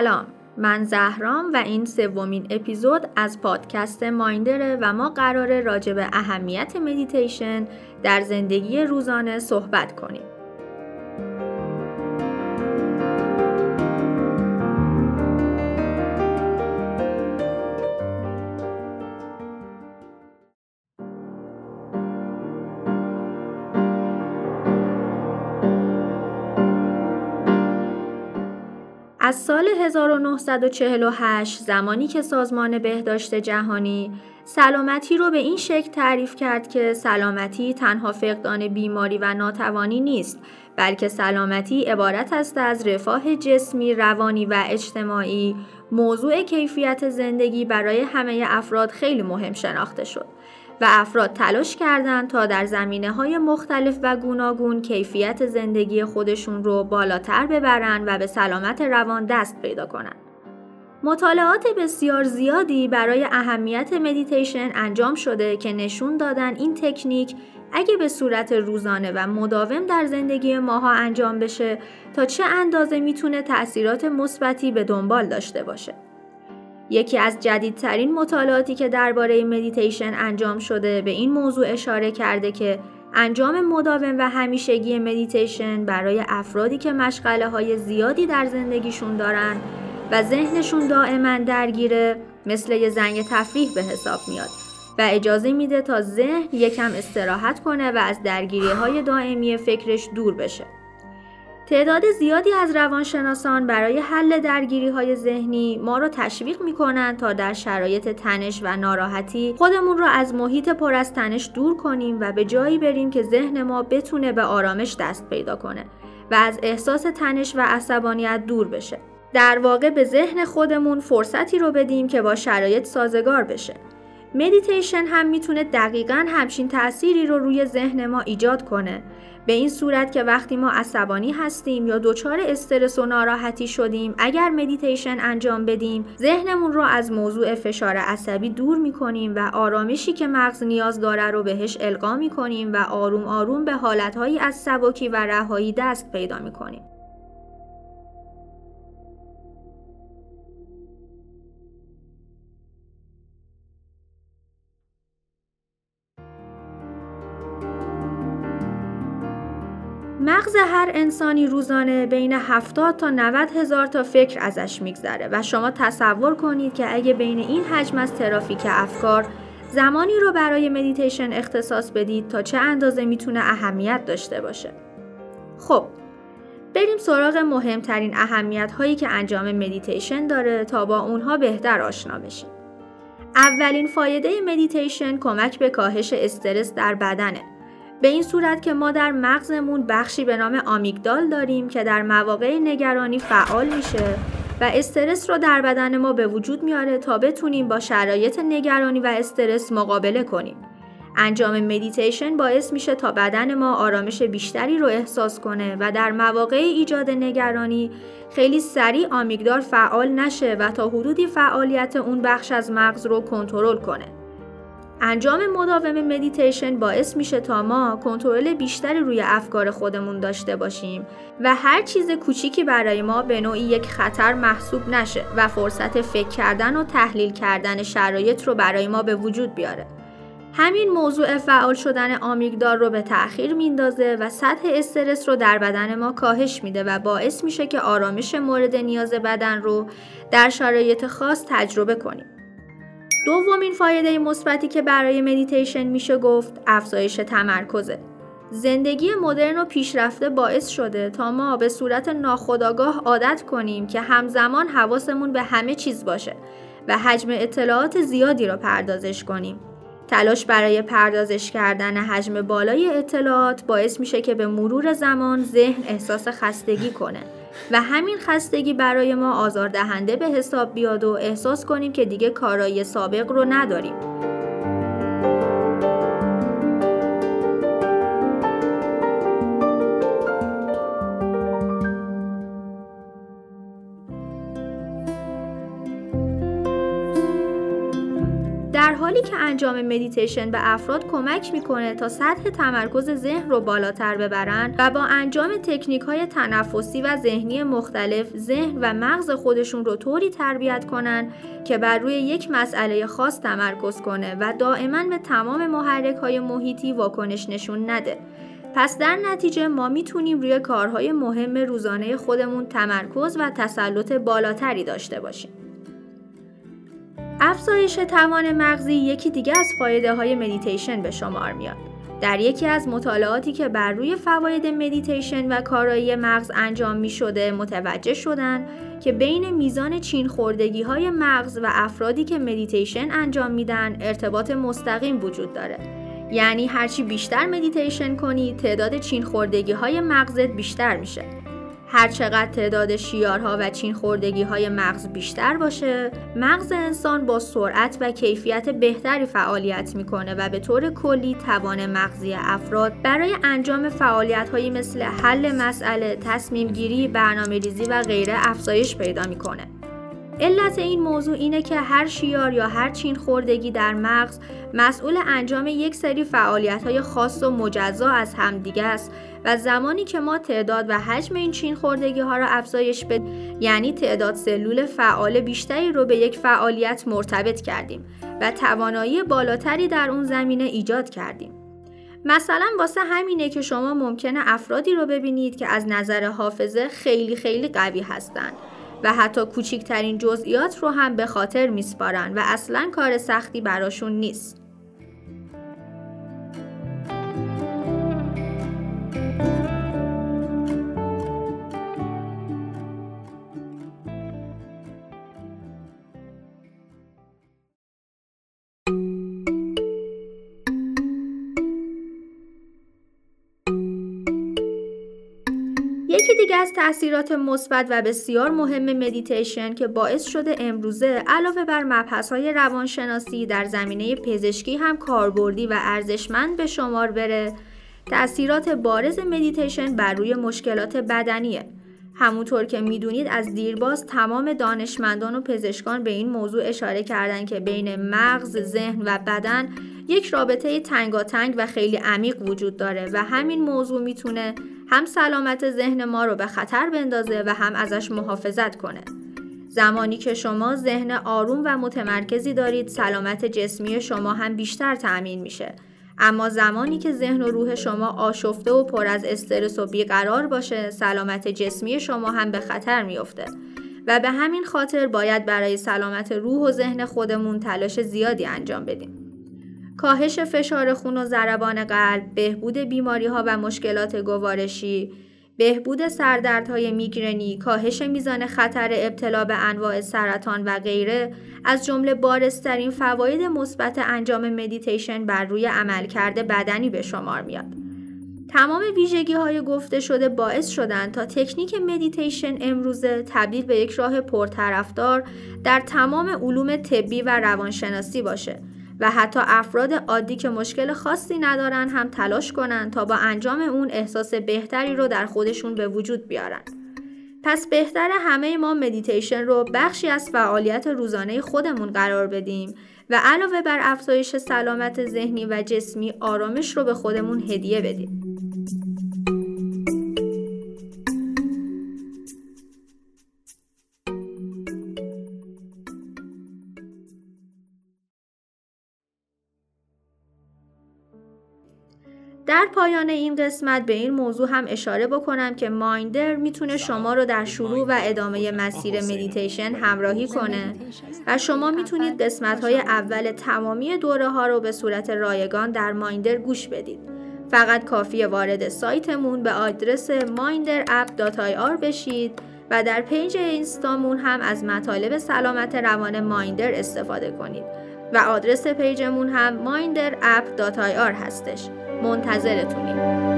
سلام من زهرام و این سومین اپیزود از پادکست مایندره و ما قراره راجع به اهمیت مدیتیشن در زندگی روزانه صحبت کنیم. از سال 1948 زمانی که سازمان بهداشت جهانی سلامتی رو به این شکل تعریف کرد که سلامتی تنها فقدان بیماری و ناتوانی نیست بلکه سلامتی عبارت است از رفاه جسمی، روانی و اجتماعی موضوع کیفیت زندگی برای همه افراد خیلی مهم شناخته شد. و افراد تلاش کردند تا در زمینه های مختلف و گوناگون کیفیت زندگی خودشون رو بالاتر ببرن و به سلامت روان دست پیدا کنند. مطالعات بسیار زیادی برای اهمیت مدیتیشن انجام شده که نشون دادن این تکنیک اگه به صورت روزانه و مداوم در زندگی ماها انجام بشه تا چه اندازه می‌تونه تأثیرات مثبتی به دنبال داشته باشه. یکی از جدیدترین مطالعاتی که درباره مدیتیشن انجام شده به این موضوع اشاره کرده که انجام مداوم و همیشگی مدیتیشن برای افرادی که مشغله های زیادی در زندگیشون دارن و ذهنشون دائما درگیره مثل یه زنگ تفریح به حساب میاد و اجازه میده تا ذهن یکم استراحت کنه و از درگیری های دائمی فکرش دور بشه. تعداد زیادی از روانشناسان برای حل درگیری های ذهنی ما را تشویق می کنند تا در شرایط تنش و ناراحتی خودمون را از محیط پر از تنش دور کنیم و به جایی بریم که ذهن ما بتونه به آرامش دست پیدا کنه و از احساس تنش و عصبانیت دور بشه. در واقع به ذهن خودمون فرصتی رو بدیم که با شرایط سازگار بشه. مدیتیشن هم می‌تونه دقیقا همچین تأثیری رو روی ذهن ما ایجاد کنه. به این صورت که وقتی ما عصبانی هستیم یا دچار استرس و ناراحتی شدیم اگر مدیتیشن انجام بدیم ذهنمون رو از موضوع فشار عصبی دور می‌کنیم و آرامشی که مغز نیاز داره رو بهش القا می‌کنیم و آروم آروم به حالتهایی از سبکی و رهایی دست پیدا می‌کنیم. مغز هر انسانی روزانه بین 70 تا 90 هزار تا فکر ازش میگذره و شما تصور کنید که اگه بین این حجم از ترافیک افکار زمانی رو برای مدیتیشن اختصاص بدید تا چه اندازه می‌تونه اهمیت داشته باشه. خب بریم سراغ مهمترین اهمیت هایی که انجام مدیتیشن داره تا با اونها بهتر آشنا بشیم. اولین فایده مدیتیشن کمک به کاهش استرس در بدنه به این صورت که ما در مغزمون بخشی به نام آمیگدال داریم که در مواقع نگرانی فعال میشه و استرس رو در بدن ما به وجود میاره تا بتونیم با شرایط نگرانی و استرس مقابله کنیم. انجام مدیتیشن باعث میشه تا بدن ما آرامش بیشتری رو احساس کنه و در مواقع ایجاد نگرانی خیلی سریع آمیگدال فعال نشه و تا حدودی فعالیت اون بخش از مغز رو کنترل کنه. انجام مداوم مدیتیشن باعث میشه تا ما کنترل بیشتری روی افکار خودمون داشته باشیم و هر چیز کوچیکی برای ما به نوعی یک خطر محسوب نشه و فرصت فکر کردن و تحلیل کردن شرایط رو برای ما به وجود بیاره. همین موضوع فعال شدن آمیگدال رو به تأخیر میندازه و سطح استرس رو در بدن ما کاهش میده و باعث میشه که آرامش مورد نیاز بدن رو در شرایط خاص تجربه کنیم. دومین فایده مثبتی که برای مدیتیشن میشه گفت افزایش تمرکزه. زندگی مدرن و پیشرفته باعث شده تا ما به صورت ناخودآگاه عادت کنیم که همزمان حواسمون به همه چیز باشه و حجم اطلاعات زیادی را پردازش کنیم. تلاش برای پردازش کردن حجم بالای اطلاعات باعث میشه که به مرور زمان ذهن احساس خستگی کنه و همین خستگی برای ما آزاردهنده به حساب بیاد و احساس کنیم که دیگه کارایی سابق رو نداریم. در حالی که انجام مدیتیشن به افراد کمک می‌کنه تا سطح تمرکز ذهن رو بالاتر ببرن و با انجام تکنیک های تنفسی و ذهنی مختلف ذهن و مغز خودشون رو طوری تربیت کنن که بر روی یک مسئله خاص تمرکز کنه و دائما به تمام محرک های محیطی واکنش نشون نده پس در نتیجه ما می‌تونیم روی کارهای مهم روزانه خودمون تمرکز و تسلط بالاتری داشته باشیم. افزایش توان مغزی یکی دیگه از فایده های مدیتیشن به شمار میاد. در یکی از مطالعاتی که بر روی فواید مدیتیشن و کارایی مغز انجام می شده متوجه شدن که بین میزان چین خوردگی های مغز و افرادی که مدیتیشن انجام میدن ارتباط مستقیم وجود داره. یعنی هرچی بیشتر مدیتیشن کنی تعداد چین خوردگی های مغزت بیشتر میشه. هر چقدر تعداد شیارها و چین خوردگی های مغز بیشتر باشه مغز انسان با سرعت و کیفیت بهتری فعالیت می‌کنه و به طور کلی توان مغزی افراد برای انجام فعالیت هایی مثل حل مسئله، تصمیم گیری، برنامه ریزی و غیره افزایش پیدا می‌کنه. علت این موضوع اینه که هر شیار یا هر چین خوردگی در مغز مسئول انجام یک سری فعالیت های خاص و مجزا از همدیگه است و زمانی که ما تعداد و حجم این چین خوردگی ها را افزایش بدیم یعنی تعداد سلول فعال بیشتری رو به یک فعالیت مرتبط کردیم و توانایی بالاتری در اون زمینه ایجاد کردیم. مثلا واسه همینه که شما ممکنه افرادی رو ببینید که از نظر حافظه خیلی خیلی قوی هستند و حتی کوچکترین جزئیات رو هم به خاطر میسپارن و اصلا کار سختی براشون نیست. از تاثیرات مثبت و بسیار مهم مدیتیشن که باعث شده امروزه علاوه بر مبحث‌های روانشناسی در زمینه پزشکی هم کاربردی و ارزشمند به شمار بره. تاثیرات بارز مدیتیشن بر روی مشکلات بدنیه. همونطور که می‌دونید از دیرباز تمام دانشمندان و پزشکان به این موضوع اشاره کردن که بین مغز، ذهن و بدن یک رابطه تنگاتنگ و خیلی عمیق وجود داره و همین موضوع می‌تونه هم سلامت ذهن ما رو به خطر بندازه و هم ازش محافظت کنه. زمانی که شما ذهن آروم و متمرکزی دارید سلامت جسمی شما هم بیشتر تأمین میشه. اما زمانی که ذهن و روح شما آشفته و پر از استرس و بیقرار باشه سلامت جسمی شما هم به خطر میافته و به همین خاطر باید برای سلامت روح و ذهن خودمون تلاش زیادی انجام بدیم. کاهش فشار خون و ضربان قلب، بهبود بیماری ها و مشکلات گوارشی، بهبود سردردهای میگرنی، کاهش میزان خطر ابتلا به انواع سرطان و غیره از جمله بارزترین فواید مثبت انجام مدیتیشن بر روی عملکرد بدنی به شمار میاد. تمام ویژگی های گفته شده باعث شدن تا تکنیک مدیتیشن امروزه تبدیل به یک راه پرطرفدار در تمام علوم طبی و روانشناسی باشه و حتی افراد عادی که مشکل خاصی ندارن هم تلاش کنن تا با انجام اون احساس بهتری رو در خودشون به وجود بیارن. پس بهتر همه ما مدیتیشن رو بخشی از فعالیت روزانه خودمون قرار بدیم و علاوه بر افزایش سلامت ذهنی و جسمی آرامش رو به خودمون هدیه بدیم. در پایان این قسمت به این موضوع هم اشاره بکنم که مایندر می‌تونه شما رو در شروع و ادامه مسیر مدیتیشن همراهی کنه. و شما می‌تونید قسمت های اول تمامی دوره ها رو به صورت رایگان در مایندر گوش بدید. فقط کافیه وارد سایتمون به آدرس minderapp.ir بشید و در page اینستامون هم از مطالب سلامت روان مایندر استفاده کنید. و آدرس پیجمون هم minderapp.ir هستش. منتظرتونیم.